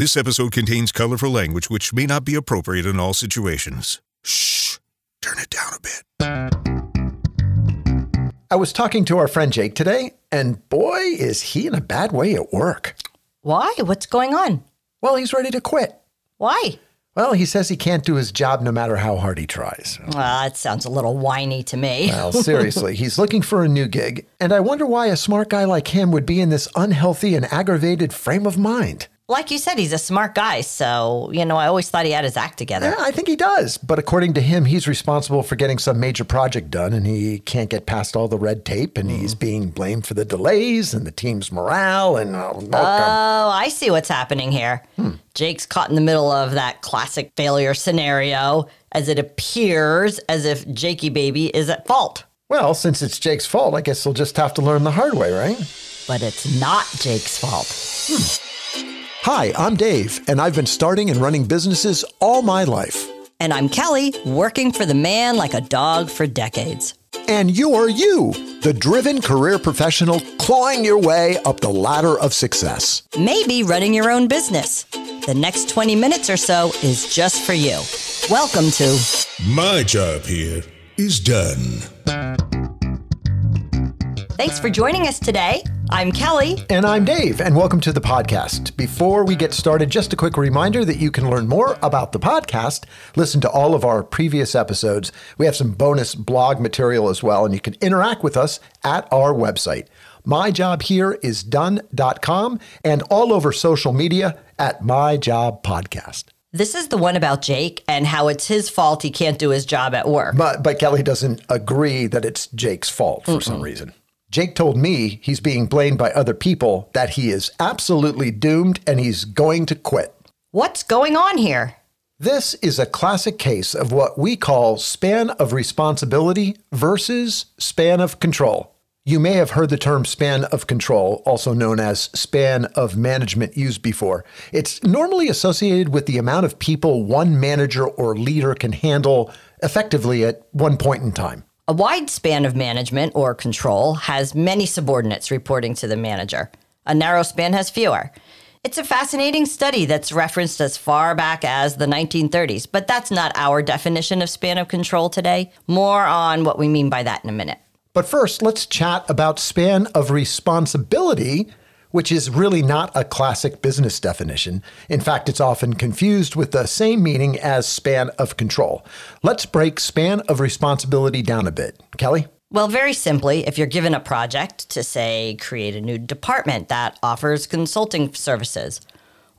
This episode contains colorful language which may not be appropriate in all situations. Shh, turn it down a bit. I was talking to our friend Jake today, and boy, is he in a bad way at work. Why? What's going on? Well, he's ready to quit. Why? Well, he says he can't do his job no matter how hard he tries. Well, that sounds a little whiny to me. Well, seriously, he's looking for a new gig, and I wonder why a smart guy like him would be in this unhealthy and aggravated frame of mind. Like you said, he's a smart guy, so, you know, I always thought he had his act together. Yeah, I think he does, but according to him, he's responsible for getting some major project done, and he can't get past all the red tape, and he's mm. being blamed for the delays and the team's morale, and oh, oh, Oh, I see what's happening here. Hmm. Jake's caught in the middle of that classic failure scenario as it appears as if Jakey Baby is at fault. well, since it's Jake's fault, I guess he'll just have to learn the hard way, right? But it's not Jake's fault. Hmm. Hi, I'm Dave, and I've been starting and running businesses all my life. And I'm Kelly, working for the man like a dog for decades. And you're you, the driven career professional clawing your way up the ladder of success. Maybe running your own business. The next 20 minutes or so is just for you. Welcome to My job here is done. Thanks for joining us today. I'm Kelly. And I'm Dave, and welcome to the podcast. Before we get started, just a quick reminder that you can learn more about the podcast, listen to all of our previous episodes. We have some bonus blog material as well, and you can interact with us at our website. MyJobHereIsDone.com and all over social media at My Job Podcast. This is the one about Jake and how it's his fault he can't do his job at work. But, but Kelly doesn't agree that it's Jake's fault for some reason. Jake told me he's being blamed by other people, that he is absolutely doomed and he's going to quit. What's going on here? This is a classic case of what we call span of responsibility versus span of control. You may have heard the term span of control, also known as span of management, used before. It's normally associated with the amount of people one manager or leader can handle effectively at one point in time. A wide span of management or control has many subordinates reporting to the manager. A narrow span has fewer. It's a fascinating study that's referenced as far back as the 1930s, but that's not our definition of span of control today. More on what we mean by that in a minute. But first, let's chat about span of responsibility, which is really not a classic business definition. In fact, it's often confused with the same meaning as span of control. Let's break span of responsibility down a bit. Kelly? Well, very simply, if you're given a project to, say, create a new department that offers consulting services,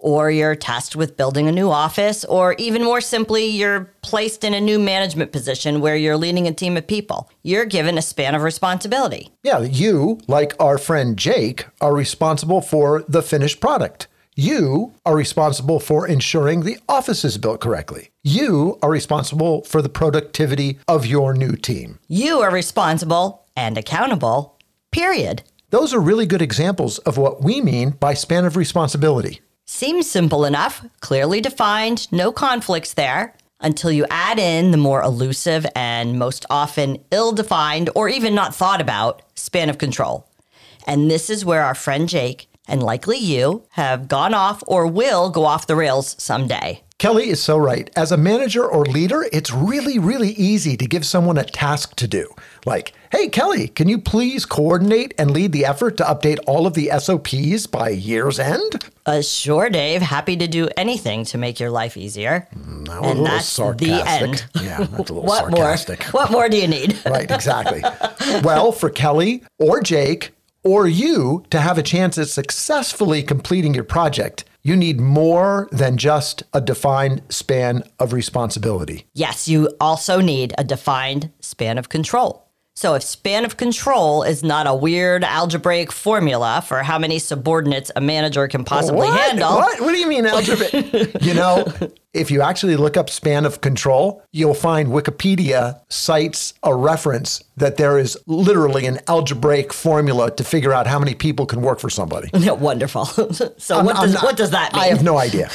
or you're tasked with building a new office, or even more simply, you're placed in a new management position where you're leading a team of people, you're given a span of responsibility. Yeah, you, like our friend Jake, are responsible for the finished product. You are responsible for ensuring the office is built correctly. You are responsible for the productivity of your new team. You are responsible and accountable, period. Those are really good examples of what we mean by span of responsibility. Seems simple enough, clearly defined, no conflicts there, until you add in the more elusive and most often ill defined or even not thought about span of control. And this is where our friend Jake, and likely you, have gone off or will go off the rails someday. Kelly is so right. As a manager or leader, it's really, really easy to give someone a task to do. Like, hey, Kelly, can you please coordinate and lead the effort to update all of the SOPs by year's end? Uh, sure, Dave. Happy to do anything to make your life easier. Was a and that's the end. Yeah, that's a little what sarcastic. more? What more do you need? right, exactly. well, for Kelly or Jake or you to have a chance at successfully completing your project, you need more than just a defined span of responsibility. Yes, you also need a defined span of control. So, if span of control is not a weird algebraic formula for how many subordinates a manager can possibly what? handle, What? What do you mean algebra? you know, if you actually look up span of control, you'll find Wikipedia cites a reference that there is literally an algebraic formula to figure out how many people can work for somebody. wonderful. so, what, does, not- what does that mean? I have no idea.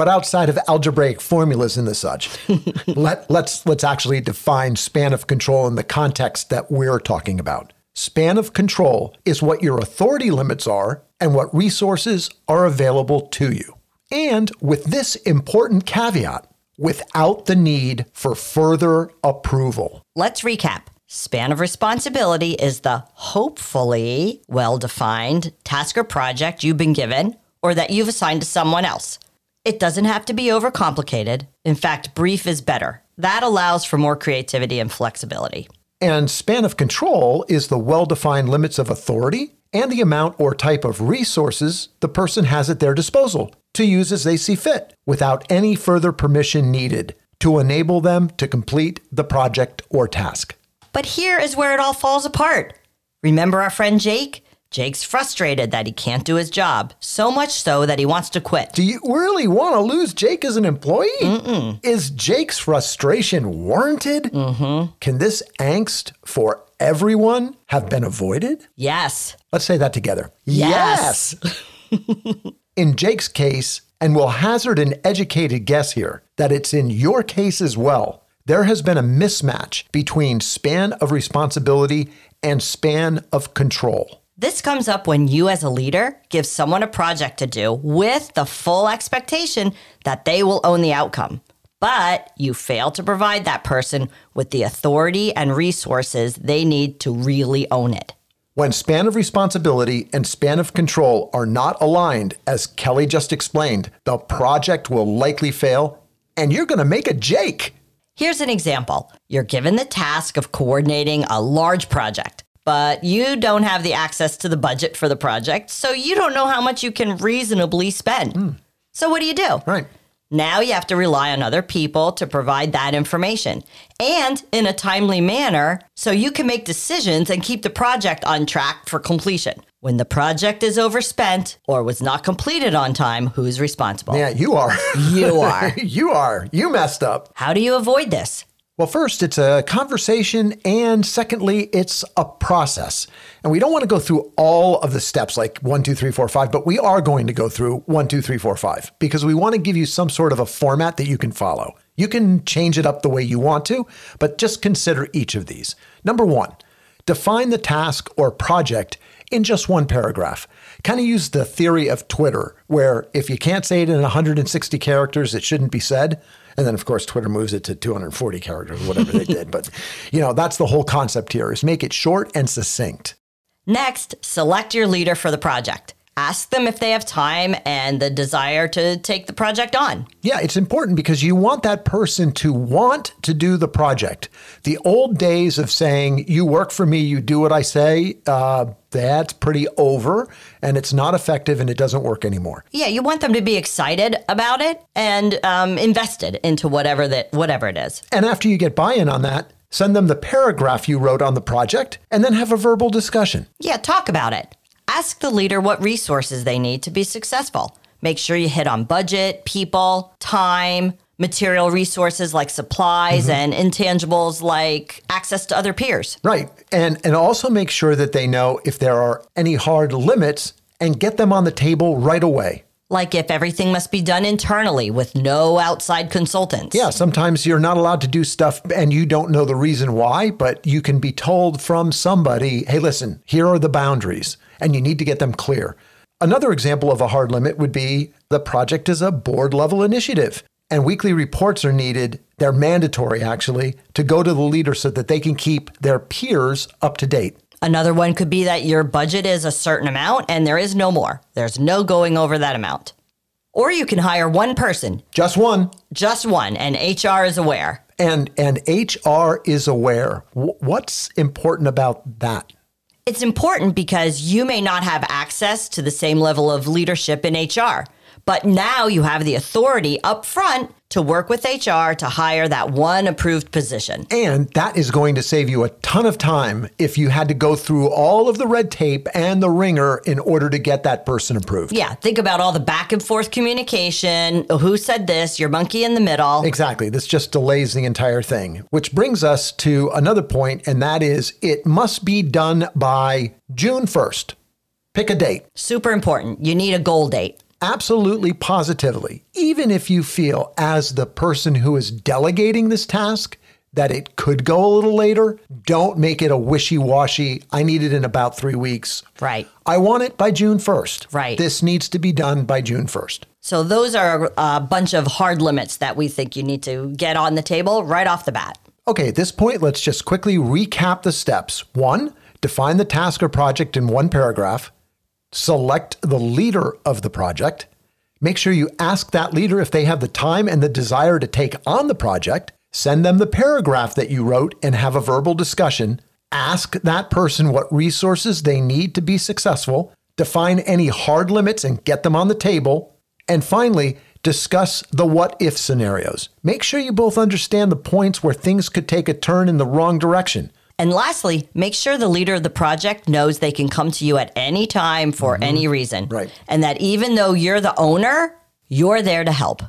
But outside of algebraic formulas and the such, let, let's let's actually define span of control in the context that we're talking about. Span of control is what your authority limits are and what resources are available to you. And with this important caveat, without the need for further approval. Let's recap. Span of responsibility is the hopefully well defined task or project you've been given or that you've assigned to someone else. It doesn't have to be overcomplicated. In fact, brief is better. That allows for more creativity and flexibility. And span of control is the well defined limits of authority and the amount or type of resources the person has at their disposal to use as they see fit without any further permission needed to enable them to complete the project or task. But here is where it all falls apart. Remember our friend Jake? Jake's frustrated that he can't do his job, so much so that he wants to quit. Do you really want to lose Jake as an employee? Mm-mm. Is Jake's frustration warranted? Mm-hmm. Can this angst for everyone have been avoided? Yes. Let's say that together. Yes. yes. in Jake's case, and we'll hazard an educated guess here that it's in your case as well, there has been a mismatch between span of responsibility and span of control. This comes up when you, as a leader, give someone a project to do with the full expectation that they will own the outcome. But you fail to provide that person with the authority and resources they need to really own it. When span of responsibility and span of control are not aligned, as Kelly just explained, the project will likely fail and you're going to make a Jake. Here's an example you're given the task of coordinating a large project but you don't have the access to the budget for the project, so you don't know how much you can reasonably spend. Mm. So what do you do? Right. Now you have to rely on other people to provide that information and in a timely manner so you can make decisions and keep the project on track for completion. When the project is overspent or was not completed on time, who's responsible? Yeah, you are. You are. you are. You messed up. How do you avoid this? Well, first, it's a conversation, and secondly, it's a process. And we don't want to go through all of the steps like one, two, three, four, five, but we are going to go through one, two, three, four, five because we want to give you some sort of a format that you can follow. You can change it up the way you want to, but just consider each of these. Number one, define the task or project in just one paragraph. Kind of use the theory of Twitter, where if you can't say it in 160 characters, it shouldn't be said. And then, of course, Twitter moves it to 240 characters, whatever they did. But, you know, that's the whole concept here is make it short and succinct. Next, select your leader for the project. Ask them if they have time and the desire to take the project on. Yeah, it's important because you want that person to want to do the project. The old days of saying, you work for me, you do what I say, uh, that's pretty over and it's not effective and it doesn't work anymore. Yeah, you want them to be excited about it and um, invested into whatever that whatever it is. And after you get buy-in on that, send them the paragraph you wrote on the project and then have a verbal discussion. Yeah, talk about it. Ask the leader what resources they need to be successful. Make sure you hit on budget, people, time, material resources like supplies mm-hmm. and intangibles like access to other peers. Right. And and also make sure that they know if there are any hard limits and get them on the table right away. Like if everything must be done internally with no outside consultants. Yeah, sometimes you're not allowed to do stuff and you don't know the reason why, but you can be told from somebody, hey, listen, here are the boundaries, and you need to get them clear. Another example of a hard limit would be the project is a board level initiative and weekly reports are needed. They're mandatory, actually, to go to the leader so that they can keep their peers up to date. Another one could be that your budget is a certain amount and there is no more. There's no going over that amount. Or you can hire one person. Just one. Just one, and HR is aware. And and HR is aware. What's important about that? It's important because you may not have access to the same level of leadership in HR. But now you have the authority up front to work with HR to hire that one approved position. And that is going to save you a ton of time if you had to go through all of the red tape and the ringer in order to get that person approved. Yeah, think about all the back and forth communication. Who said this? Your monkey in the middle. Exactly. This just delays the entire thing, which brings us to another point, and that is it must be done by June 1st. Pick a date. Super important. You need a goal date absolutely positively, even if you feel as the person who is delegating this task that it could go a little later, don't make it a wishy washy. I need it in about three weeks. Right. I want it by June 1st. Right. This needs to be done by June 1st. So those are a bunch of hard limits that we think you need to get on the table right off the bat. Okay, at this point, let's just quickly recap the steps. One, define the task or project in one paragraph. Select the leader of the project. Make sure you ask that leader if they have the time and the desire to take on the project. Send them the paragraph that you wrote and have a verbal discussion. Ask that person what resources they need to be successful. Define any hard limits and get them on the table. And finally, discuss the what if scenarios. Make sure you both understand the points where things could take a turn in the wrong direction. And lastly, make sure the leader of the project knows they can come to you at any time for mm-hmm. any reason. Right. And that even though you're the owner, you're there to help.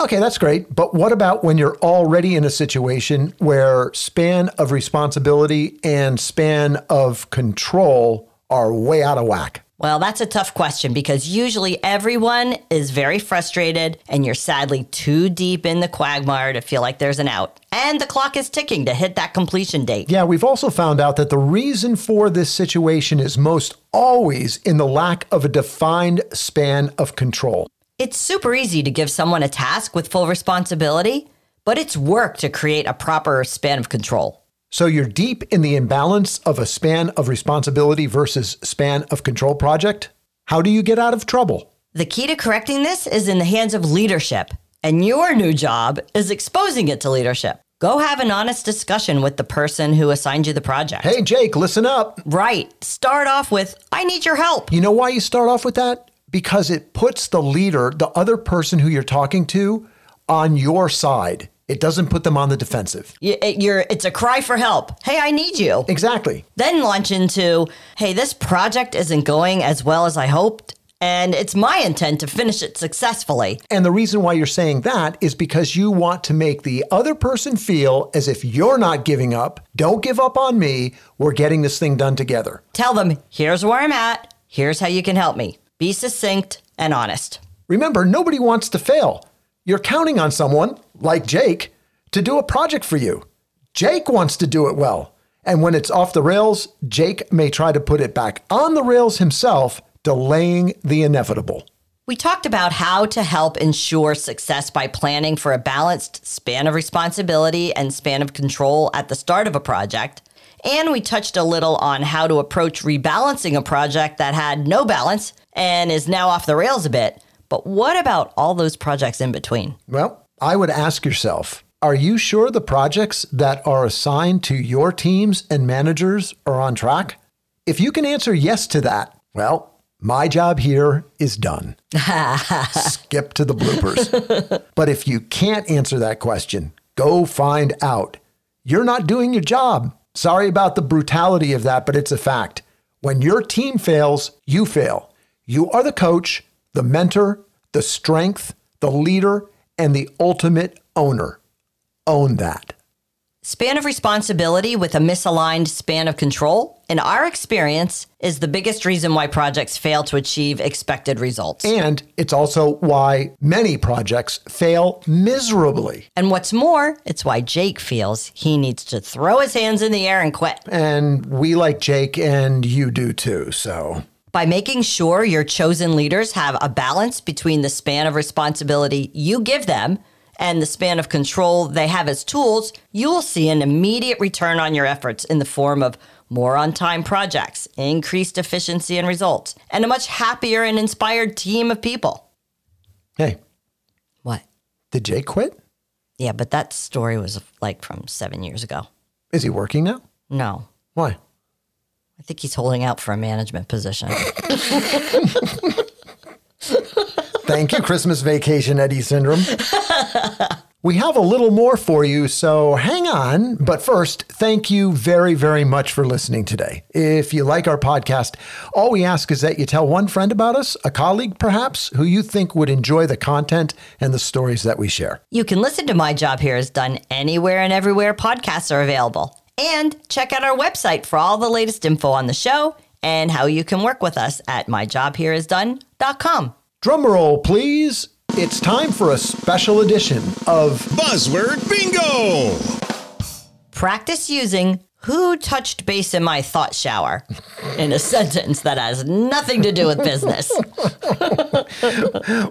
Okay, that's great. But what about when you're already in a situation where span of responsibility and span of control are way out of whack? Well, that's a tough question because usually everyone is very frustrated and you're sadly too deep in the quagmire to feel like there's an out. And the clock is ticking to hit that completion date. Yeah, we've also found out that the reason for this situation is most always in the lack of a defined span of control. It's super easy to give someone a task with full responsibility, but it's work to create a proper span of control. So you're deep in the imbalance of a span of responsibility versus span of control project? How do you get out of trouble? The key to correcting this is in the hands of leadership, and your new job is exposing it to leadership. Go have an honest discussion with the person who assigned you the project. Hey, Jake, listen up. Right. Start off with, I need your help. You know why you start off with that? Because it puts the leader, the other person who you're talking to, on your side. It doesn't put them on the defensive. You're, it's a cry for help. Hey, I need you. Exactly. Then launch into, hey, this project isn't going as well as I hoped, and it's my intent to finish it successfully. And the reason why you're saying that is because you want to make the other person feel as if you're not giving up. Don't give up on me. We're getting this thing done together. Tell them, here's where I'm at, here's how you can help me. Be succinct and honest. Remember, nobody wants to fail. You're counting on someone, like Jake, to do a project for you. Jake wants to do it well. And when it's off the rails, Jake may try to put it back on the rails himself, delaying the inevitable. We talked about how to help ensure success by planning for a balanced span of responsibility and span of control at the start of a project. And we touched a little on how to approach rebalancing a project that had no balance and is now off the rails a bit. But what about all those projects in between? Well, I would ask yourself are you sure the projects that are assigned to your teams and managers are on track? If you can answer yes to that, well, my job here is done. Skip to the bloopers. but if you can't answer that question, go find out. You're not doing your job. Sorry about the brutality of that, but it's a fact. When your team fails, you fail. You are the coach, the mentor, the strength, the leader, and the ultimate owner. Own that. Span of responsibility with a misaligned span of control, in our experience, is the biggest reason why projects fail to achieve expected results. And it's also why many projects fail miserably. And what's more, it's why Jake feels he needs to throw his hands in the air and quit. And we like Jake, and you do too. So, By making sure your chosen leaders have a balance between the span of responsibility you give them and the span of control they have as tools, you will see an immediate return on your efforts in the form of more on time projects, increased efficiency and results, and a much happier and inspired team of people. hey, What? did Jake quit? Yeah, but that story was like from seven years ago. Is he working now? No, Why? I think he's holding out for a management position. Thank you, Christmas Vacation Eddie Syndrome. We have a little more for you, so hang on. But first, thank you very, very much for listening today. If you like our podcast, all we ask is that you tell one friend about us, a colleague perhaps, who you think would enjoy the content and the stories that we share. You can listen to My Job Here is Done anywhere and everywhere podcasts are available. And check out our website for all the latest info on the show and how you can work with us at myjobhereisdone.com. Drum roll, please. It's time for a special edition of Buzzword Bingo! Practice using who touched base in my thought shower in a sentence that has nothing to do with business.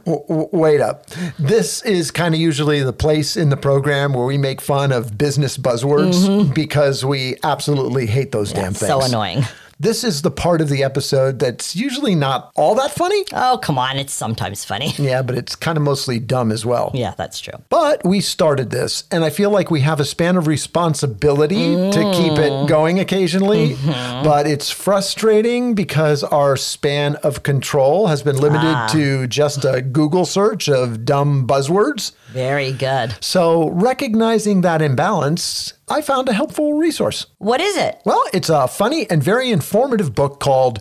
Wait up. This is kind of usually the place in the program where we make fun of business buzzwords mm-hmm. because we absolutely hate those damn things. so annoying. This is the part of the episode that's usually not all that funny. Oh, come on. It's sometimes funny. Yeah, but it's kind of mostly dumb as well. Yeah, that's true. But we started this, and I feel like we have a span of responsibility to keep it mm. going occasionally. Mm-hmm. But it's frustrating because our span of control has been limited ah. to just a Google search of dumb buzzwords. Very good. So, recognizing that imbalance, I found a helpful resource. What is it? Well, it's a funny and very informative book called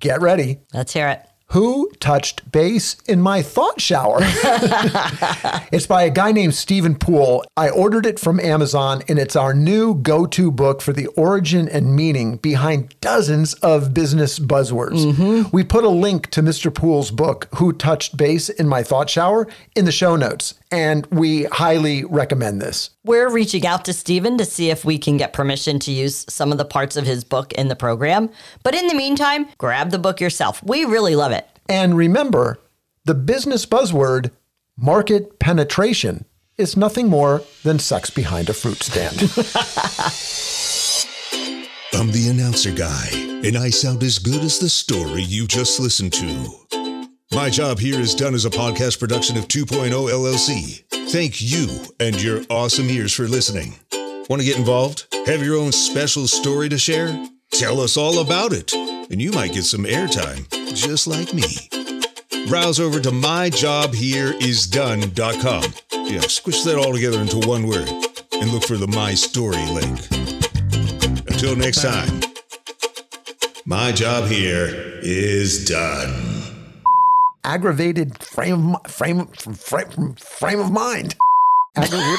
Get Ready Let's hear it. Who touched base in my thought shower? it's by a guy named Steven Poole. I ordered it from Amazon, and it's our new go to book for the origin and meaning behind dozens of business buzzwords. Mm-hmm. We put a link to Mr. Poole's book, Who Touched Base in My Thought Shower, in the show notes, and we highly recommend this. We're reaching out to Steven to see if we can get permission to use some of the parts of his book in the program. But in the meantime, grab the book yourself. We really love it. And remember, the business buzzword market penetration is nothing more than sex behind a fruit stand. I'm the announcer guy, and I sound as good as the story you just listened to. My job here is done as a podcast production of 2.0 LLC. Thank you and your awesome ears for listening. Want to get involved? Have your own special story to share? Tell us all about it, and you might get some airtime, just like me. Browse over to myjobhereisdone.com. Yeah, squish that all together into one word and look for the My Story link. Until next time, my job here is done. Aggravated frame frame frame frame of mind. Aggravated.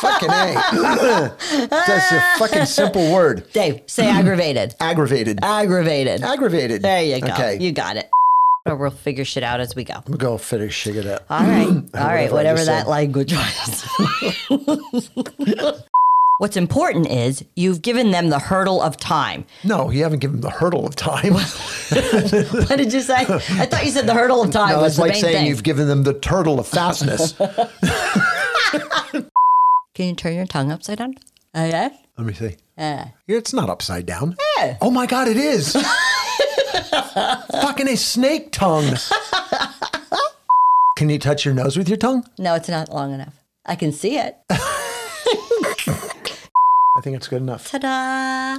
Fucking a. That's a fucking simple word. Dave, say aggravated. Aggravated. Aggravated. Aggravated. There you go. Okay. You got it. Or we'll figure shit out as we go. We'll go finish it up. All right. All right. Whatever Whatever that language was. What's important is you've given them the hurdle of time. No, you haven't given them the hurdle of time. What did you say? I thought you said the hurdle of time no, the like saying thing. you've given them the turtle of fastness. Can you turn your tongue upside down? Uh, yeah. Let me see. Uh, It's not upside down. Yeah. Oh my God, it is. Fucking a snake tongue. Can you touch your nose with your tongue? no, it's not long enough. I can see it. I think it's good enough. Ta-da!